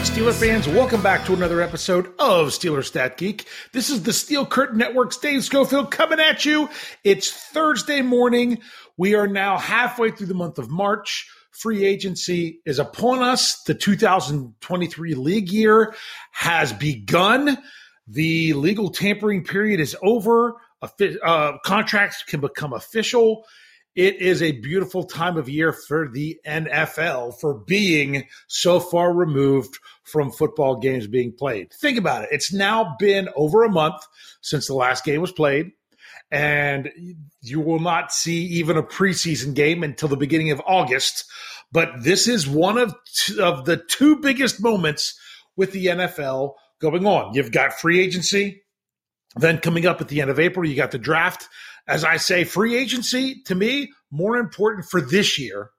Pittsburgh Steeler fans, welcome back to another episode of Steeler Stat Geek. This is the Steel Curtain Network's Dave Schofield coming at you. It's Thursday morning. We are now halfway through the month of March. Free agency is upon us. The 2023 league year has begun. The legal tampering period is over. Uh, contracts can become official. It is a beautiful time of year for the NFL for being so far removed from football games being played. Think about it. It's now been over a month since the last game was played, and you will not see even a preseason game until the beginning of August. But this is one of, of the two biggest moments with the NFL going on. You've got free agency, then coming up at the end of April, you got the draft as I say, free agency to me more important for this year,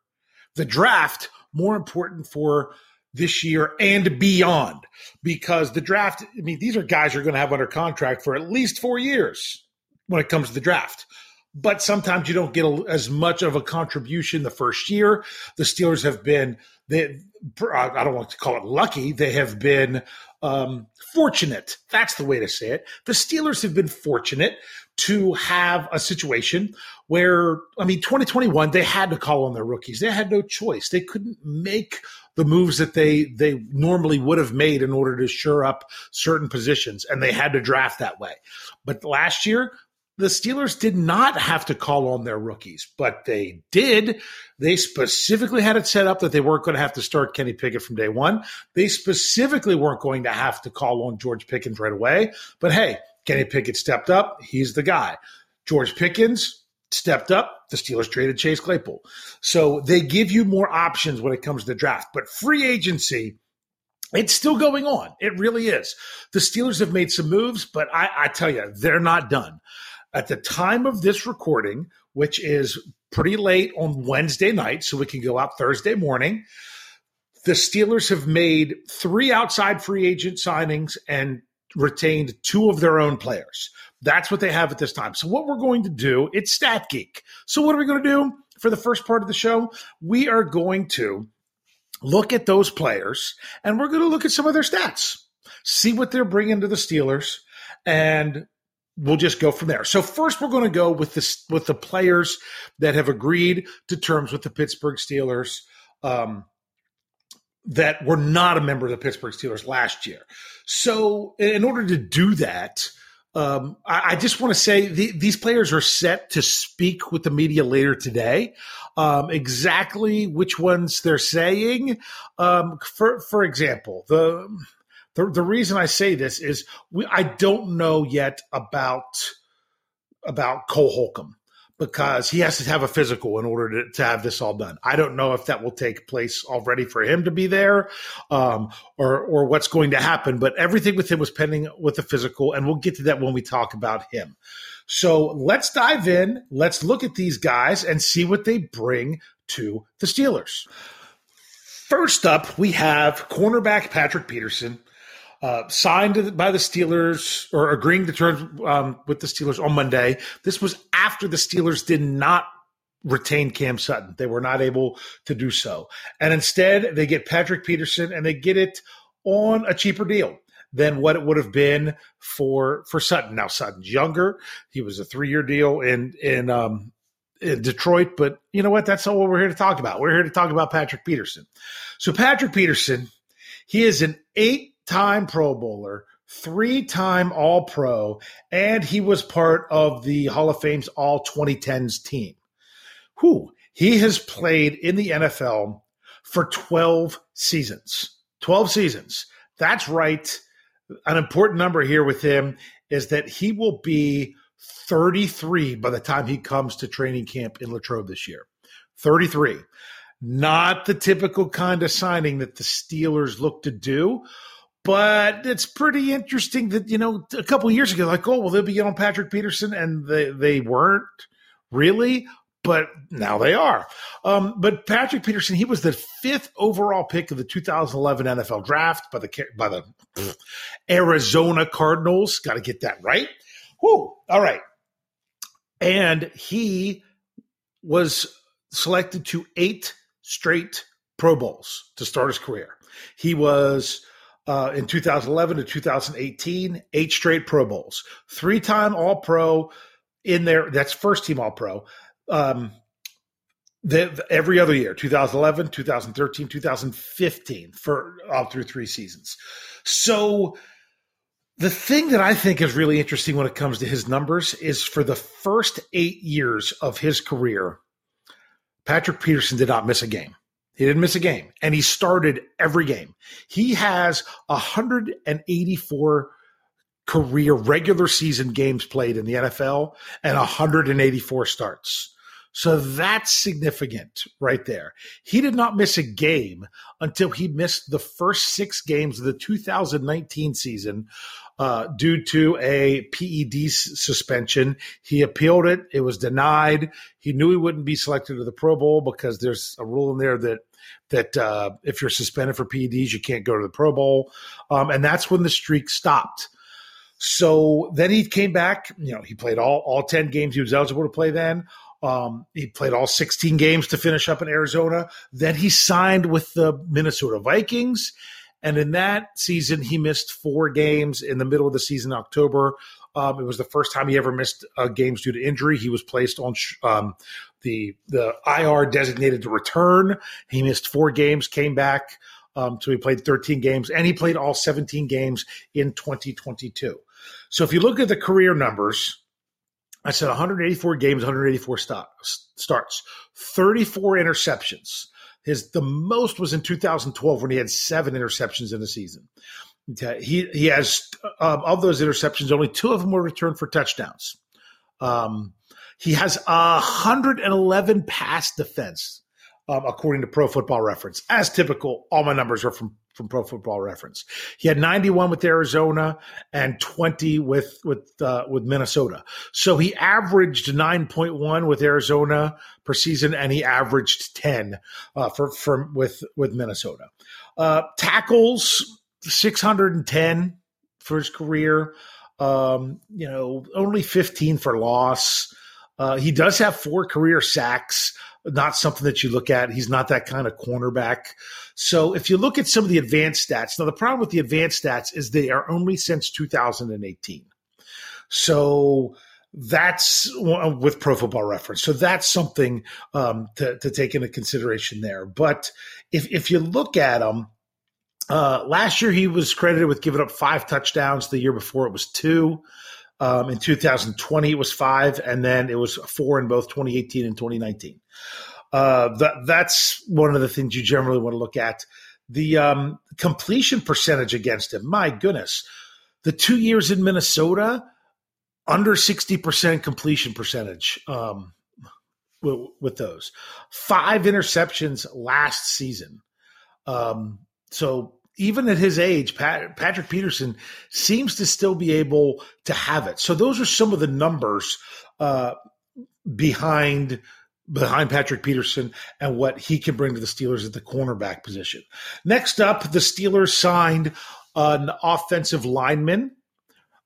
the draft more important for this year and beyond because the draft, I mean, these are guys you're going to have under contract for at least four years when it comes to the draft. But sometimes you don't get a, as much of a contribution the first year. The Steelers have been, they, I don't want to call it lucky. They have been um, fortunate. That's the way to say it. The Steelers have been fortunate to have a situation where, I mean, 2021, they had to call on their rookies. They had no choice. They couldn't make the moves that they they normally would have made in order to shore up certain positions, and they had to draft that way. But last year, the Steelers did not have to call on their rookies, but they did. They specifically had it set up that they weren't going to have to start Kenny Pickett from day one. They specifically weren't going to have to call on George Pickens right away. But hey, Kenny Pickett stepped up. He's the guy. George Pickens stepped up. The Steelers traded Chase Claypool. So they give you more options when it comes to the draft. But free agency, it's still going on. It really is. The Steelers have made some moves, but I, I tell you, they're not done. At the time of this recording, which is pretty late on Wednesday night, so we can go out Thursday morning, the Steelers have made three outside free agent signings and retained two of their own players. That's what they have at this time. So what we're going to do, it's Stat Geek. So what are we going to do for the first part of the show? We are going to look at those players and we're going to look at some of their stats, see what they're bringing to the Steelers, and we'll just go from there. So first, we're going to go with the with the players that have agreed to terms with the Pittsburgh Steelers. Um, that were not a member of the Pittsburgh Steelers last year. So, in order to do that, um, I, I, just want to say the, these players are set to speak with the media later today. Um, exactly which ones they're saying. Um, for for example, the, the the reason I say this is we, I don't know yet about about Cole Holcomb because he has to have a physical in order to, to have this all done. I don't know if that will take place already for him to be there, um, or or what's going to happen. But everything with him was pending with the physical, and we'll get to that when we talk about him. So let's dive in. Let's look at these guys and see what they bring to the Steelers. First up, we have cornerback Patrick Peterson uh, signed by the Steelers or agreeing to terms um, with the Steelers on Monday. This was after the Steelers did not retain Cam Sutton. They were not able to do so. And instead, they get Patrick Peterson and they get it on a cheaper deal than what it would have been for for Sutton. Now Sutton's younger. He was a three year deal in in um in Detroit, but you know what? That's not what we're here to talk about. We're here to talk about Patrick Peterson. So Patrick Peterson, he is an eight time Pro Bowler, three time All Pro, and he was part of the Hall of Fame's All 2010s team. Who he has played in the NFL for 12 seasons. 12 seasons. That's right. An important number here with him is that he will be 33 by the time he comes to training camp in Latrobe this year. 33. Not the typical kind of signing that the Steelers look to do, but it's pretty interesting that, you know, a couple years ago, like, oh, well, they'll be on Patrick Peterson, and they, they weren't really but now they are. Um, but Patrick Peterson, he was the fifth overall pick of the 2011 NFL Draft by the by the pff, Arizona Cardinals. Got to get that right. Whoo! All right, and he was selected to eight straight Pro Bowls to start his career. He was. Uh, in 2011 to 2018, eight straight Pro Bowls, three time All Pro in there. That's first team All Pro um, the, every other year 2011 2013 2015 for all through three seasons so the thing that i think is really interesting when it comes to his numbers is for the first eight years of his career patrick peterson did not miss a game he didn't miss a game and he started every game he has 184 career regular season games played in the nfl and 184 starts so that's significant right there. He did not miss a game until he missed the first six games of the 2019 season uh, due to a PED suspension. He appealed it. It was denied. He knew he wouldn't be selected to the Pro Bowl because there's a rule in there that that uh, if you're suspended for PEDs, you can't go to the Pro Bowl. Um, and that's when the streak stopped. So then he came back. You know, he played all all ten games he was eligible to play. Then um, he played all 16 games to finish up in Arizona. Then he signed with the Minnesota Vikings. And in that season, he missed four games in the middle of the season, October. Um, it was the first time he ever missed uh, games due to injury. He was placed on sh- um, the the IR designated to return. He missed four games, came back. Um, so he played 13 games, and he played all 17 games in 2022. So if you look at the career numbers, I said 184 games, 184 stop, starts, 34 interceptions. His the most was in 2012 when he had seven interceptions in a season. He he has um, of those interceptions, only two of them were returned for touchdowns. Um, he has 111 pass defense, um, according to Pro Football Reference. As typical, all my numbers are from from Pro Football Reference. He had 91 with Arizona and 20 with with uh, with Minnesota. So he averaged 9.1 with Arizona per season, and he averaged 10 uh, for for with with Minnesota. Uh, tackles 610 for his career. Um, you know, only 15 for loss. Uh, he does have four career sacks not something that you look at. He's not that kind of cornerback. So if you look at some of the advanced stats, now the problem with the advanced stats is they are only since 2018. So that's with Pro Football Reference. So that's something um, to, to, take into consideration there. But if if you look at him, uh, last year he was credited with giving up five touchdowns. The year before it was two. Um, in 2020, it was five, and then it was four in both 2018 and 2019. Uh, that that's one of the things you generally want to look at. The um, completion percentage against him. My goodness, the two years in Minnesota, under 60% completion percentage um, with, with, those. Five interceptions last season. Um, so even at his age, Pat, Patrick Peterson seems to still be able to have it. So those are some of the numbers uh, behind behind Patrick Peterson and what he can bring to the Steelers at the cornerback position. Next up, the Steelers signed an offensive lineman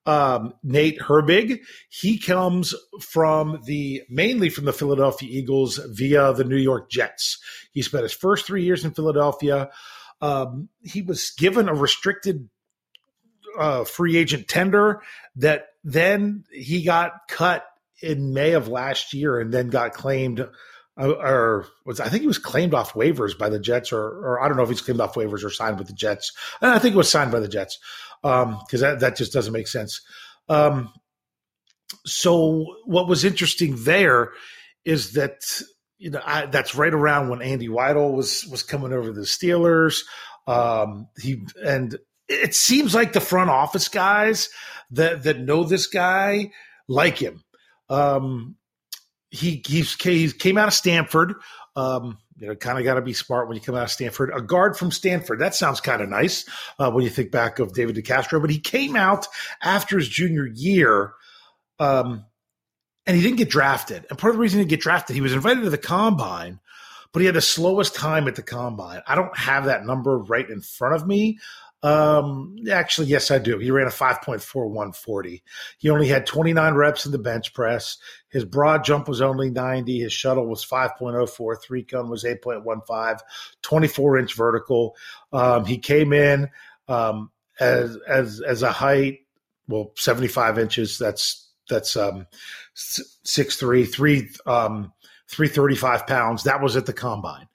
um, Nate Herbig. He comes from the mainly from the Philadelphia Eagles via the New York Jets. He spent his first three years in Philadelphia. Um, he was given a restricted uh, free agent tender that then he got cut in May of last year and then got claimed uh, or was I think he was claimed off waivers by the Jets or or I don't know if he's claimed off waivers or signed with the Jets. And I think it was signed by the Jets because um, that that just doesn't make sense. Um, so what was interesting there is that you know I, that's right around when Andy Weidl was was coming over the Steelers. Um, he and it seems like the front office guys that that know this guy like him. Um, he he's, he came out of Stanford. Um, you know, kind of got to be smart when you come out of Stanford. A guard from Stanford. That sounds kind of nice uh, when you think back of David DeCastro. But he came out after his junior year, um, and he didn't get drafted. And part of the reason he didn't get drafted, he was invited to the combine, but he had the slowest time at the combine. I don't have that number right in front of me. Um, actually, yes, I do. He ran a 5.4140. He only had 29 reps in the bench press. His broad jump was only 90. His shuttle was 5.04. Three cone was 8.15, 24 inch vertical. Um, he came in um, as, as, as a height, well, 75 inches. That's, that's um, 6'3, three, um, 335 pounds. That was at the combine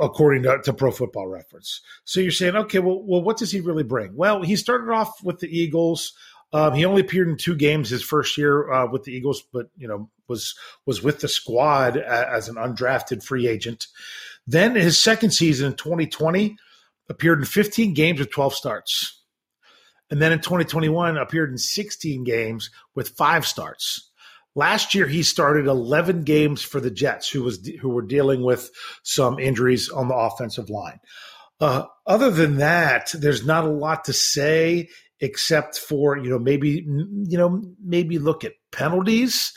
according to, to, Pro Football Reference. So you're saying, okay, well, well, what does he really bring? Well, he started off with the Eagles. Um, he only appeared in two games his first year uh, with the Eagles, but you know was was with the squad as an undrafted free agent. Then his second season in 2020 appeared in 15 games with 12 starts, and then in 2021 appeared in 16 games with five starts. Last year, he started 11 games for the Jets, who was who were dealing with some injuries on the offensive line. Uh, other than that, there's not a lot to say except for you know maybe you know maybe look at penalties.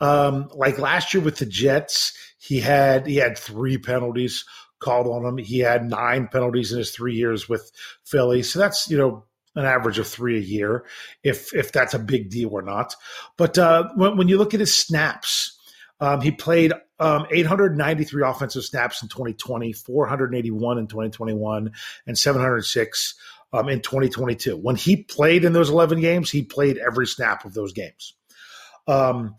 Um, like last year with the Jets, he had he had three penalties called on him. He had nine penalties in his three years with Philly, so that's you know an average of three a year, if if that's a big deal or not. But uh, when, when, you look at his snaps, um, he played um, 893 offensive snaps in 2020, 481 in 2021, and 706 um, in 2022. When he played in those 11 games, he played every snap of those games. Um,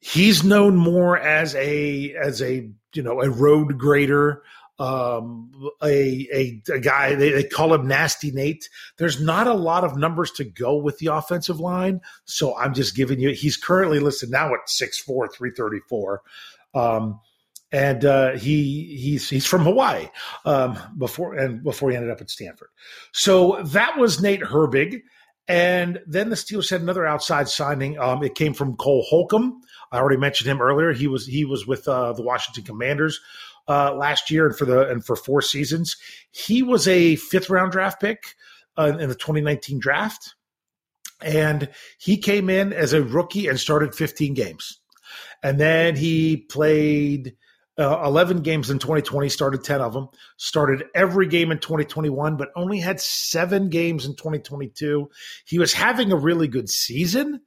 he's known more as a as a you know a road grader um, a, a, a guy they, they, call him Nasty Nate. There's not a lot of numbers to go with the offensive line, so I'm just giving you. He's currently listed now at 6'4", 334. Um, and uh, he he's he's from Hawaii um, before and before he ended up at Stanford. So that was Nate Herbig, and then the Steelers had another outside signing. Um, it came from Cole Holcomb. I already mentioned him earlier. He was he was with uh, the Washington Commanders uh, last year and for the and for four seasons. He was a fifth round draft pick uh, in the 2019 draft, and he came in as a rookie and started 15 games, and then he played. Uh, 11 games in 2020, started 10 of them, started every game in 2021, but only had seven games in 2022. He was having a really good season,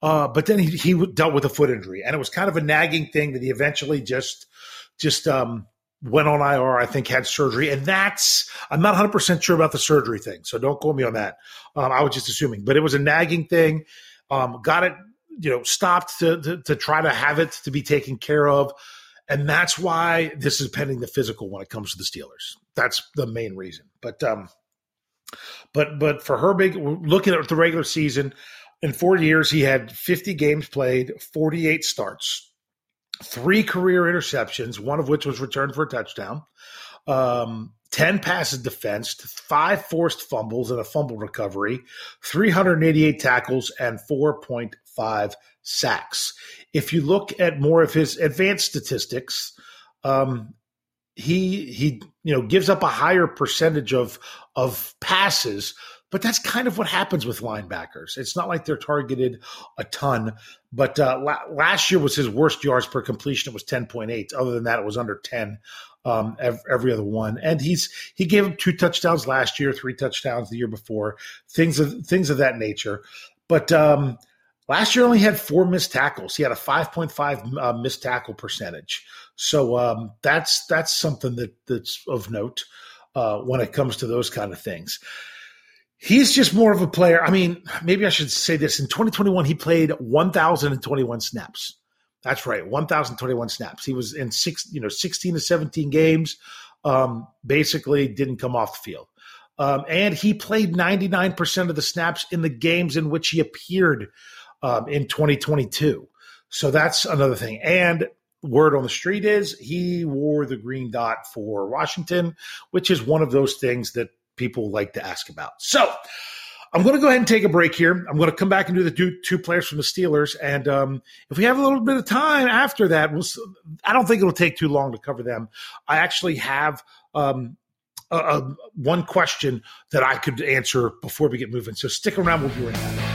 uh, but then he, he dealt with a foot injury, and it was kind of a nagging thing that he eventually just just um, went on IR, I think had surgery. And that's, I'm not 100% sure about the surgery thing. So don't quote me on that. Um, I was just assuming, but it was a nagging thing. Um, got it, you know, stopped to, to, to, try to have it to be taken care of. And that's why this is pending the physical when it comes to the Steelers. That's the main reason. But, um, but, but for Herbig, looking at the regular season, in four years, he had 50 games played, 48 starts, three career interceptions, one of which was returned for a touchdown, um, 10 passes defensed, five forced fumbles and a fumble recovery, 388 tackles, and 4.5 sacks. If you look at more of his advanced statistics, um, he he you know gives up a higher percentage of of passes but that's kind of what happens with linebackers. It's not like they're targeted a ton. But uh, la- last year was his worst yards per completion. It was 10.8. Other than that, it was under 10 um, every, other one. And he's he gave him two touchdowns last year, three touchdowns the year before, things of things of that nature. but um, last year only had four missed tackles. He had a 5.5 uh, missed tackle percentage. So um, that's that's something that that's of note uh, when it comes to those kind of things. He's just more of a player. I mean, maybe I should say this. In 2021, he played 1,021 snaps. That's right, 1,021 snaps. He was in six, you know, 16 to 17 games. Um, basically, didn't come off the field. Um, and he played 99% of the snaps in the games in which he appeared um, in 2022. So that's another thing. And word on the street is he wore the green dot for Washington, which is one of those things that people like to ask about. So I'm going to go ahead and take a break here. I'm going to come back and do the two, two players from the Steelers. And um, if we have a little bit of time after that, we'll, I don't think it'll take too long to cover them. I actually have um, a, a, one question that I could answer before we get moving. So stick around. We'll be right back.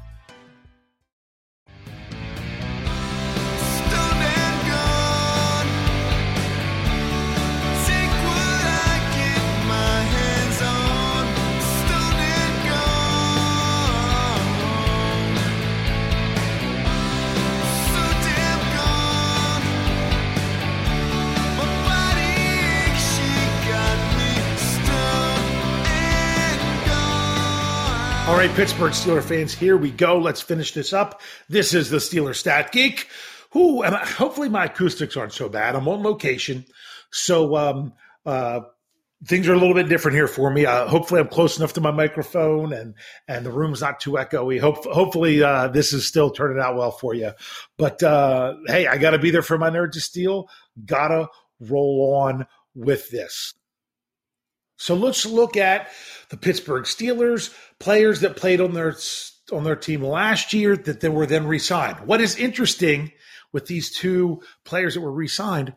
All right, Pittsburgh Steeler fans, here we go. Let's finish this up. This is the Steeler Stat Geek. Who, hopefully my acoustics aren't so bad. I'm on location, so um, uh, things are a little bit different here for me. Uh, hopefully, I'm close enough to my microphone, and and the room's not too echoey. Hope, hopefully, uh, this is still turning out well for you. But uh, hey, I got to be there for my Nerds of Steel. Gotta roll on with this. So let's look at the Pittsburgh Steelers players that played on their on their team last year that they were then re-signed. What is interesting with these two players that were re-signed,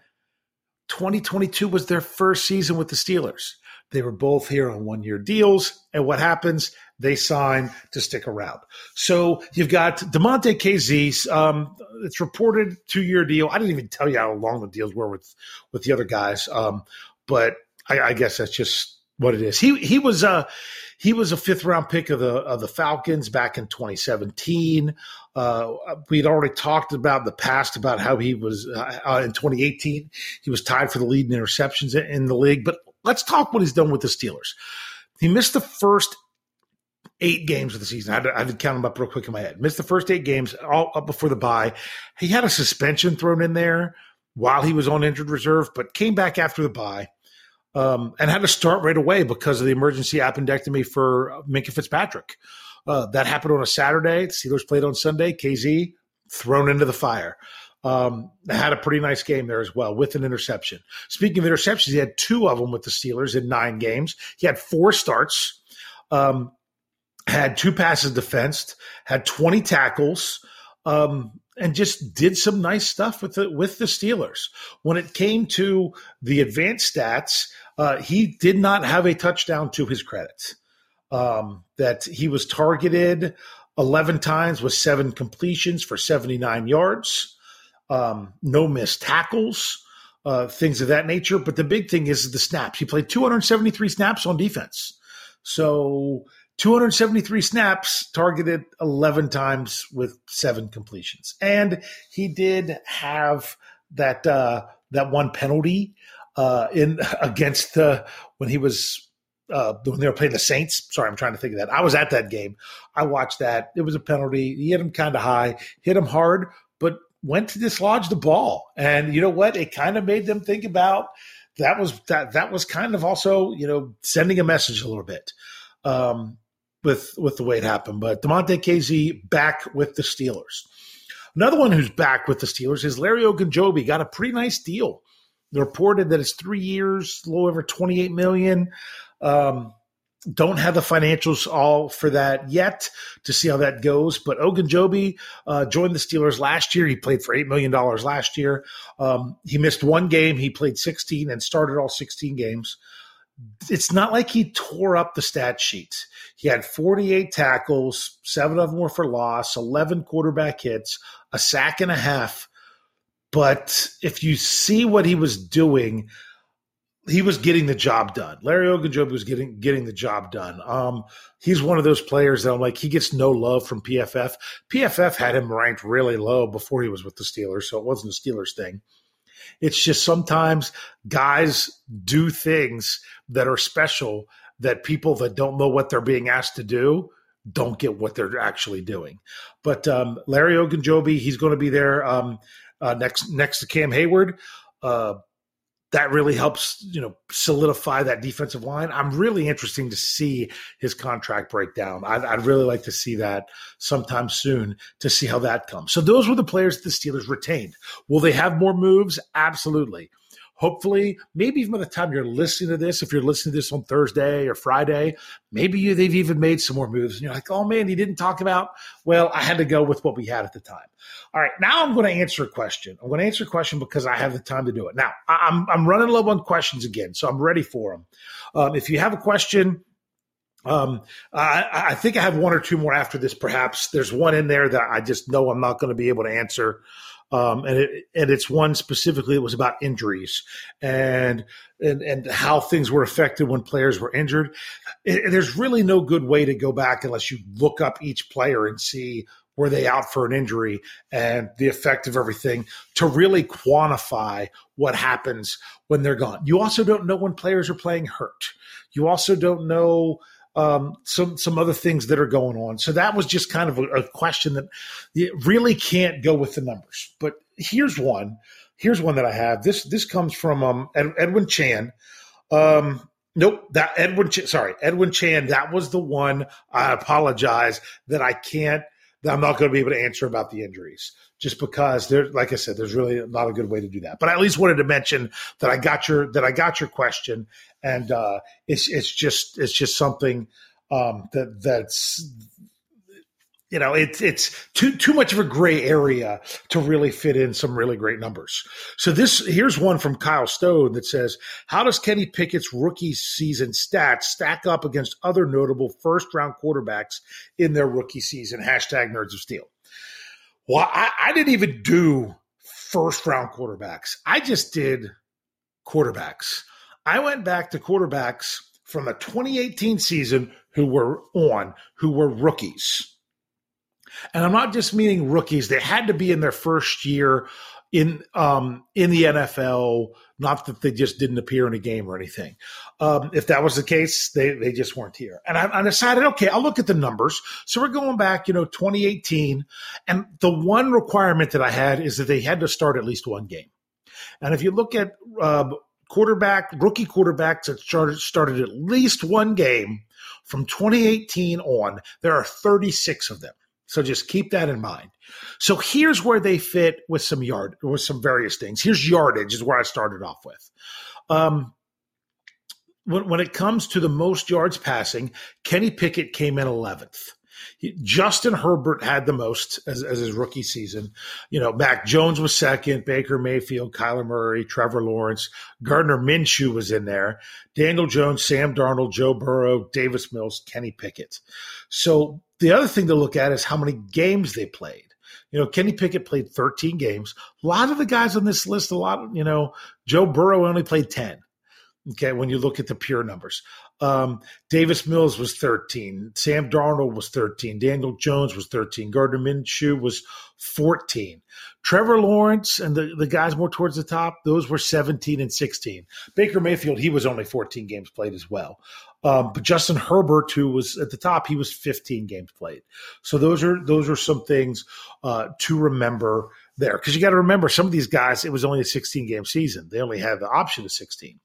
2022 was their first season with the Steelers. They were both here on one-year deals, and what happens? They sign to stick around. So you've got Damontae Kazee. Um, it's reported two-year deal. I didn't even tell you how long the deals were with with the other guys, um, but I, I guess that's just what it is. He he was a he was a fifth round pick of the of the Falcons back in 2017. Uh, we'd already talked about the past about how he was uh, uh in 2018. He was tied for the lead in interceptions in the league. But let's talk what he's done with the Steelers. He missed the first eight games of the season. I had, to, I had to count them up real quick in my head. Missed the first eight games all up before the bye. He had a suspension thrown in there while he was on injured reserve, but came back after the bye um, and had to start right away because of the emergency appendectomy for Minkah Fitzpatrick. Uh, that happened on a Saturday. The Steelers played on Sunday. Kazee thrown into the fire. Um, had a pretty nice game there as well with an interception. Speaking of interceptions, he had two of them with the Steelers in nine games. He had four starts, um, had two passes defensed, had 20 tackles. Um, and just did some nice stuff with the with the Steelers. When it came to the advanced stats, uh, he did not have a touchdown to his credit. Um, that he was targeted 11 times with seven completions for 79 yards, um, no missed tackles, uh, things of that nature. But the big thing is the snaps. He played 273 snaps on defense. So 273 snaps, targeted 11 times with seven completions. And he did have that uh, that one penalty uh, in against the when he was uh, when they were playing the Saints. Sorry, I'm trying to think of that. I was at that game. I watched that. It was a penalty. He hit him kind of high, hit him hard, but went to dislodge the ball. And you know what? It kind of made them think about that was that that was kind of also you know sending a message a little bit. Um, with with the way it happened. But Damontae Kazee back with the Steelers. Another one who's back with the Steelers is Larry Ogunjobi. Got a pretty nice deal. Reported that it's three years, a little over twenty eight million. Um, don't have the financials all for that yet to see how that goes. But Ogunjobi uh, joined the Steelers last year. He played for $8 million last year. Um, he missed one game. He played 16 and started all 16 games it's not like he tore up the stat sheet. He had 48 tackles, seven of them were for loss, 11 quarterback hits, a sack and a half. But if you see what he was doing, he was getting the job done. Larry Ogunjobi was getting getting the job done. Um, he's one of those players that I'm like, he gets no love from PFF. PFF had him ranked really low before he was with the Steelers, so it wasn't a Steelers thing. It's just sometimes guys do things that are special that people that don't know what they're being asked to do don't get what they're actually doing. But um, Larry Ogunjobi, he's going to be there um, uh, next next to Cam Hayward. Uh, that really helps, you know, solidify that defensive line. I'm really interesting to see his contract breakdown. I'd, I'd really like to see that sometime soon to see how that comes. So those were the players the Steelers retained. Will they have more moves? Absolutely hopefully, maybe even by the time you're listening to this, if you're listening to this on Thursday or Friday, maybe you, they've even made some more moves. And you're like, oh man, he didn't talk about. Well, I had to go with what we had at the time. All right, now I'm going to answer a question. I'm going to answer a question because I have the time to do it. Now I'm I'm running low on questions again, so I'm ready for them. Um, if you have a question, um, I, I, think I have one or two more after this. Perhaps there's one in there that I just know I'm not going to be able to answer. Um, and it, and it's one specifically. that was about injuries and and and how things were affected when players were injured. It, there's really no good way to go back unless you look up each player and see were they out for an injury and the effect of everything to really quantify what happens when they're gone. You also don't know when players are playing hurt. You also don't know um, some some other things that are going on. So that was just kind of a, a question that you really can't go with the numbers. But here's one. Here's one that I have. This this comes from um, Ed, Edwin Chan. Um, nope, that Edwin. Ch- sorry, Edwin Chan. That was the one. I apologize that I can't. I'm not going to be able to answer about the injuries just because there, like I said, there's really not a good way to do that. But I at least wanted to mention that I got your that I got your question, and uh, it's it's just it's just something um, that that's you know it's it's too too much of a gray area to really fit in some really great numbers. So this here's one from Kyle Stone that says, "How does Kenny Pickett's rookie season stats stack up against other notable first round quarterbacks in their rookie season?" Hashtag Nerds of Steel. Well, I, I didn't even do first round quarterbacks. I just did quarterbacks. I went back to quarterbacks from the 2018 season who were on, who were rookies. And I'm not just meaning rookies, they had to be in their first year in um, in the NFL. Not that they just didn't appear in a game or anything. Um, if that was the case, they they just weren't here. And I, I, decided, okay, I'll look at the numbers. So we're going back, you know, 2018, and the one requirement that I had is that they had to start at least one game. And if you look at uh, quarterback, rookie quarterbacks that started started at least one game from 2018 on, there are 36 of them. So just keep that in mind. So here's where they fit with some yard with some various things. Here's yardage is where I started off with. Um, when, when it comes to the most yards passing, Kenny Pickett came in 11th. Justin Herbert had the most as, as, his rookie season. You know, Mac Jones was second, Baker Mayfield, Kyler Murray, Trevor Lawrence, Gardner Minshew was in there, Daniel Jones, Sam Darnold, Joe Burrow, Davis Mills, Kenny Pickett. So the other thing to look at is how many games they played. You know, Kenny Pickett played 13 games. A lot of the guys on this list, a lot of, you know, Joe Burrow only played 10. Okay, when you look at the pure numbers, um, Davis Mills was 13, Sam Darnold was 13, Daniel Jones was 13, Gardner Minshew was 14. Trevor Lawrence and the, the guys more towards the top, those were 17 and 16. Baker Mayfield, he was only 14 games played as well. Um, but Justin Herbert, who was at the top, he was 15 games played. So those are those are some things uh, to remember there because you got to remember some of these guys. It was only a 16 game season; they only had the option of 16.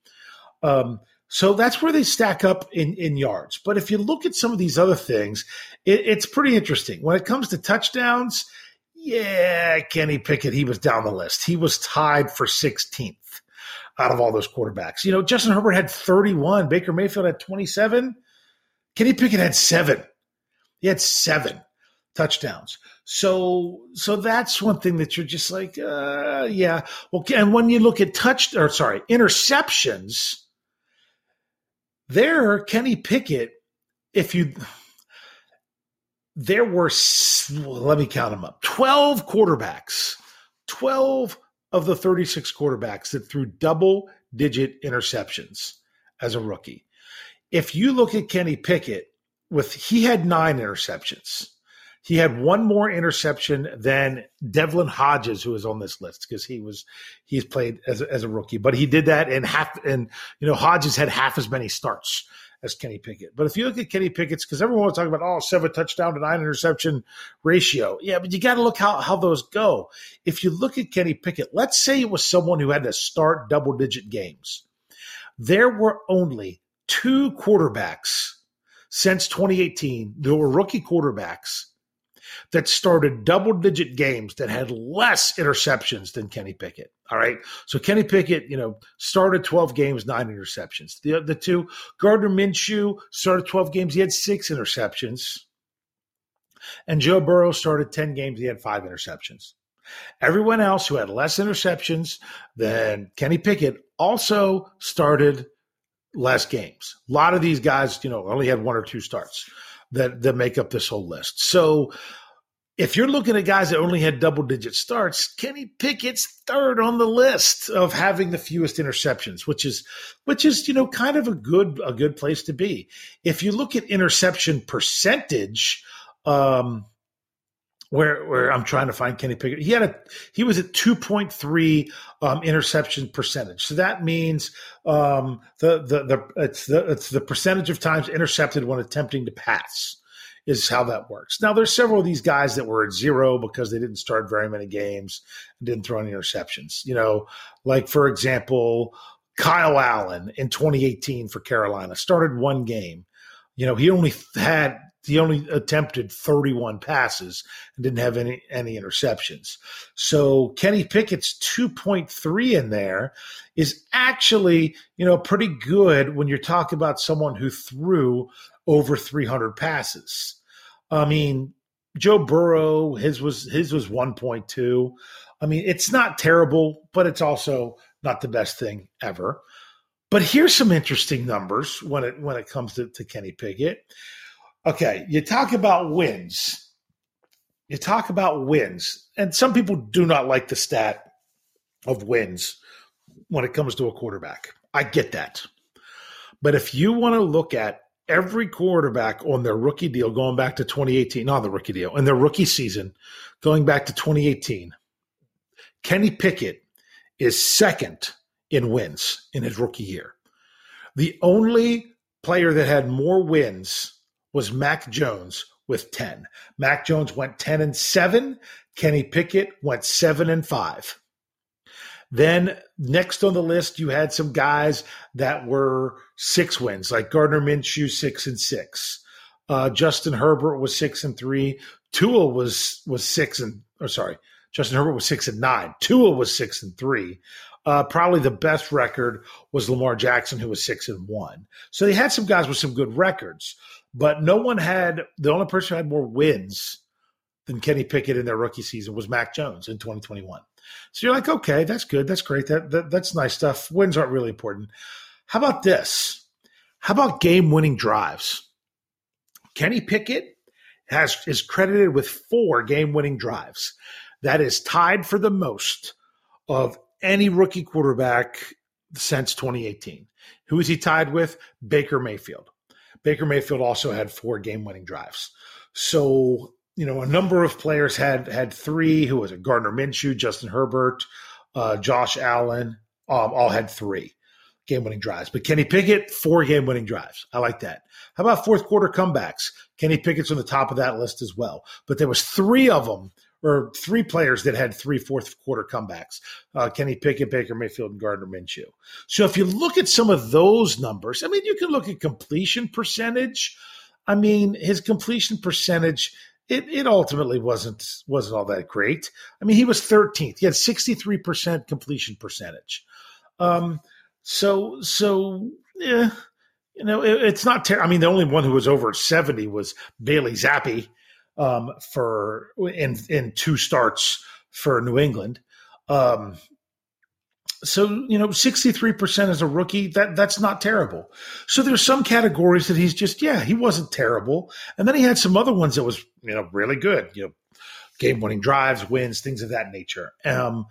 Um, so that's where they stack up in, in yards. But if you look at some of these other things, it, it's pretty interesting. When it comes to touchdowns, yeah, Kenny Pickett, he was down the list. He was tied for 16th out of all those quarterbacks. You know, Justin Herbert had 31, Baker Mayfield had 27, Kenny Pickett had seven. He had seven touchdowns. So, so that's one thing that you're just like, uh, yeah. Well, and when you look at touch or sorry, interceptions, there, Kenny Pickett, if you, there were, let me count them up 12 quarterbacks, 12 of the 36 quarterbacks that threw double digit interceptions as a rookie. If you look at Kenny Pickett, with he had nine interceptions. He had one more interception than Devlin Hodges, who is on this list because he was he's played as a, as a rookie, but he did that in half. And you know, Hodges had half as many starts as Kenny Pickett. But if you look at Kenny Pickett's, because everyone was talking about oh seven touchdown to nine interception ratio, yeah, but you got to look how how those go. If you look at Kenny Pickett, let's say it was someone who had to start double digit games. There were only two quarterbacks since 2018. There were rookie quarterbacks that started double digit games that had less interceptions than Kenny Pickett. All right. So Kenny Pickett, you know, started 12 games, nine interceptions. The, the two, Gardner Minshew started 12 games, he had six interceptions. And Joe Burrow started 10 games, he had five interceptions. Everyone else who had less interceptions than Kenny Pickett also started less games. A lot of these guys, you know, only had one or two starts that that make up this whole list. So if you're looking at guys that only had double digit starts, Kenny Pickett's third on the list of having the fewest interceptions, which is which is, you know, kind of a good a good place to be. If you look at interception percentage, um, where where I'm trying to find Kenny Pickett. He had a he was at 2.3 um, interception percentage. So that means um, the the the it's the it's the percentage of times intercepted when attempting to pass is how that works. Now, there's several of these guys that were at zero because they didn't start very many games and didn't throw any interceptions. You know, like for example, Kyle Allen in 2018 for Carolina started one game. You know, he only had he only attempted 31 passes and didn't have any any interceptions. So Kenny Pickett's 2.3 in there is actually, you know, pretty good when you're talking about someone who threw over 300 passes. I mean, Joe Burrow, his was his was 1.2. I mean, it's not terrible, but it's also not the best thing ever. But here's some interesting numbers when it when it comes to, to Kenny Pickett. Okay, you talk about wins. You talk about wins, and some people do not like the stat of wins when it comes to a quarterback. I get that. But if you want to look at every quarterback on their rookie deal going back to 2018, not the rookie deal, in their rookie season going back to 2018, Kenny Pickett is second in wins in his rookie year. The only player that had more wins was Mac Jones with 10. Mac Jones went 10 and 7. Kenny Pickett went 7 and 5. Then next on the list, you had some guys that were six wins, like Gardner Minshew, six and six. Uh, Justin Herbert was six and three. Tua was was six and or sorry, Justin Herbert was six and nine. Tua was six and three. Uh, probably the best record was Lamar Jackson, who was six and one. So they had some guys with some good records, but no one had the only person who had more wins than Kenny Pickett in their rookie season was Mac Jones in 2021. So you're like, okay, that's good. That's great. That, that that's nice stuff. Wins aren't really important. How about this? How about game winning drives? Kenny Pickett has is credited with four game winning drives. That is tied for the most of any rookie quarterback since 2018. Who is he tied with? Baker Mayfield. Baker Mayfield also had four game winning drives. So, you know, a number of players had had three. Who was it? Gardner Minshew, Justin Herbert, uh, Josh Allen, um, all had three game winning drives. But Kenny Pickett, four game winning drives. I like that. How about fourth quarter comebacks? Kenny Pickett's on the top of that list as well. But there was three of them or three players that had three fourth quarter comebacks uh, Kenny Pickett, Baker Mayfield, and Gardner Minshew. So if you look at some of those numbers, I mean, you can look at completion percentage. I mean, his completion percentage. It, it ultimately wasn't wasn't all that great. I mean, he was 13th. He had 63% completion percentage. Um, so so yeah, you know, it, it's not. Ter- I mean, the only one who was over 70 was Bailey Zappe um, for in in two starts for New England. Um, so you know, sixty three percent as a rookie that that's not terrible. So there's some categories that he's just yeah he wasn't terrible, and then he had some other ones that was you know really good. You know, game winning drives, wins, things of that nature. Um,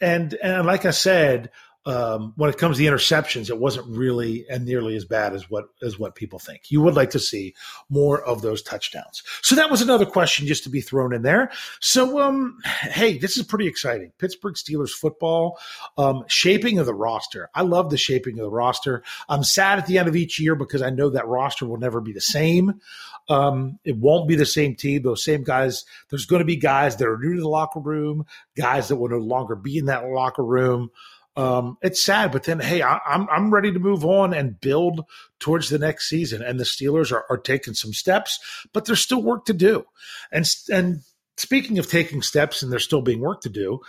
and and like I said, um, when it comes to the interceptions, it wasn't really and nearly as bad as what as what people think. You would like to see more of those touchdowns. So that was another question just to be thrown in there. So, um, hey, this is pretty exciting. Pittsburgh Steelers football, um, shaping of the roster. I love the shaping of the roster. I'm sad at the end of each year because I know that roster will never be the same. Um, it won't be the same team. Those same guys. There's going to be guys that are new to the locker room, guys that will no longer be in that locker room. Um, it's sad, but then hey, I, am I'm, I'm ready to move on and build towards the next season. And the Steelers are, are taking some steps, but there's still work to do. And and speaking of taking steps, and there's still being work to do.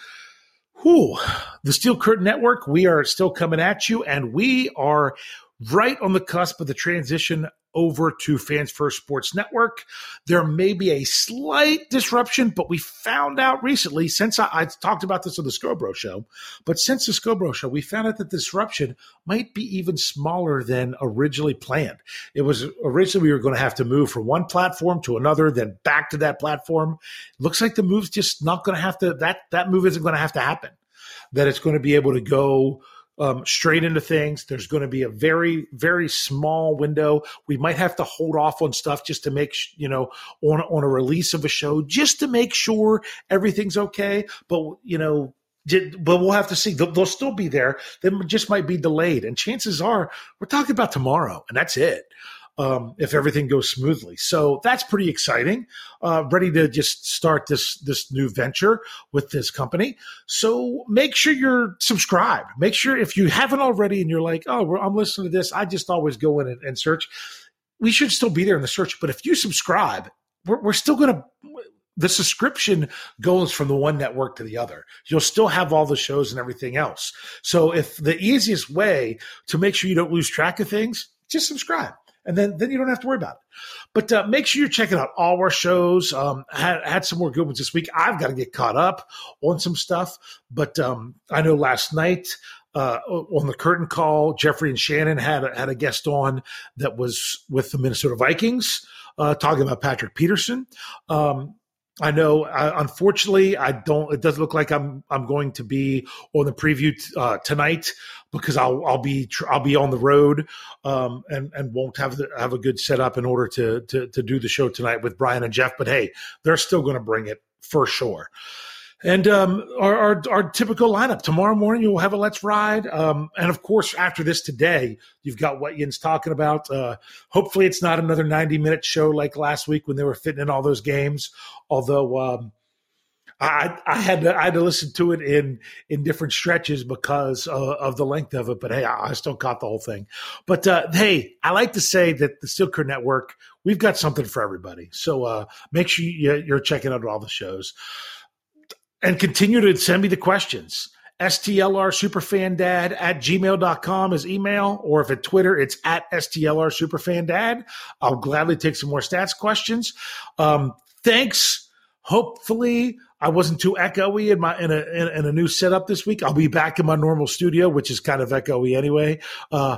Whew, the Steel Curtain Network, we are still coming at you, and we are right on the cusp of the transition over to Fans First Sports Network. There may be a slight disruption, but we found out recently, since I, I talked about this on the Scobro show, but since the Scobro show, we found out that the disruption might be even smaller than originally planned. It was originally we were going to have to move from one platform to another, then back to that platform. Looks like the move's just not going to have to, that, that move isn't going to have to happen. That it's going to be able to go um, straight into things. There's going to be a very, very small window. We might have to hold off on stuff just to make, you know, on, on a release of a show, just to make sure everything's okay. But, you know, but we'll have to see. They'll, they'll still be there. They just might be delayed. And chances are we're talking about tomorrow, and that's it um, if everything goes smoothly. So that's pretty exciting. Uh, ready to just start this this new venture with this company. So make sure you're subscribed. Make sure if you haven't already, and you're like, oh, I'm listening to this. I just always go in and, and search. We should still be there in the search, but if you subscribe, we're, we're still going to the subscription goes from the one network to the other. You'll still have all the shows and everything else. So if the easiest way to make sure you don't lose track of things, just subscribe and then then you don't have to worry about it. But uh, make sure you're checking out all our shows. Um, had had some more good ones this week. I've got to get caught up on some stuff, but um, I know last night. Uh, on the curtain call, Jeffrey and Shannon had a, had a guest on that was with the Minnesota Vikings, uh, talking about Patrick Peterson. Um, I know. Uh, unfortunately, I don't. It doesn't look like I'm. I'm going to be on the preview t- uh, tonight because I'll. I'll be. Tr- I'll be on the road, um, and and won't have the, have a good setup in order to to to do the show tonight with Brian and Jeff. But hey, they're still going to bring it for sure. And um, our, our, our, typical lineup tomorrow morning, you'll have a Let's Ride. Um, and of course, after this today, you've got what Yinz talking about. Uh, hopefully, it's not another 90 minute show like last week when they were fitting in all those games. Although um, I, I, had to, I had to listen to it in in different stretches because uh, of the length of it. But hey, I, I still caught the whole thing. But uh, hey, I like to say that the Curtain Network, we've got something for everybody. So uh, make sure you, you're checking out all the shows and continue to send me the questions. STLR Superfandad at gmail.com is email, or if at Twitter, it's at STLR Superfandad. I'll gladly take some more stats questions. Um, thanks. Hopefully, I wasn't too echoey in my in a in, in, a new setup this week. I'll be back in my normal studio, which is kind of echoey anyway. Uh,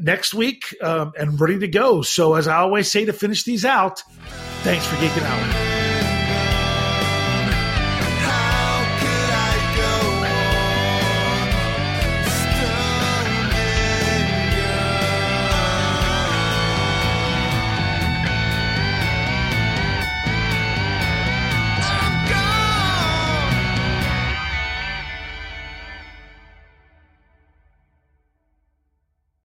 next week um, and ready to go. So, as I always say to finish these out, thanks for geeking out.